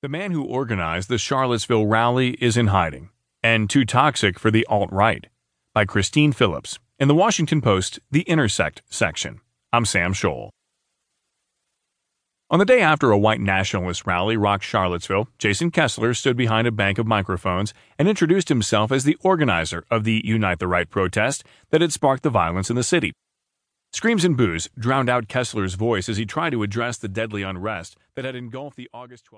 The man who organized the Charlottesville rally is in hiding and too toxic for the alt right. By Kristine Phillips. In the Washington Post, The Intersect section. I'm Sam Scholl. On the day after a white nationalist rally rocked Charlottesville, Jason Kessler stood behind a bank of microphones and introduced himself as the organizer of the Unite the Right protest that had sparked the violence in the city. Screams and boos drowned out Kessler's voice as he tried to address the deadly unrest that had engulfed the August 12th.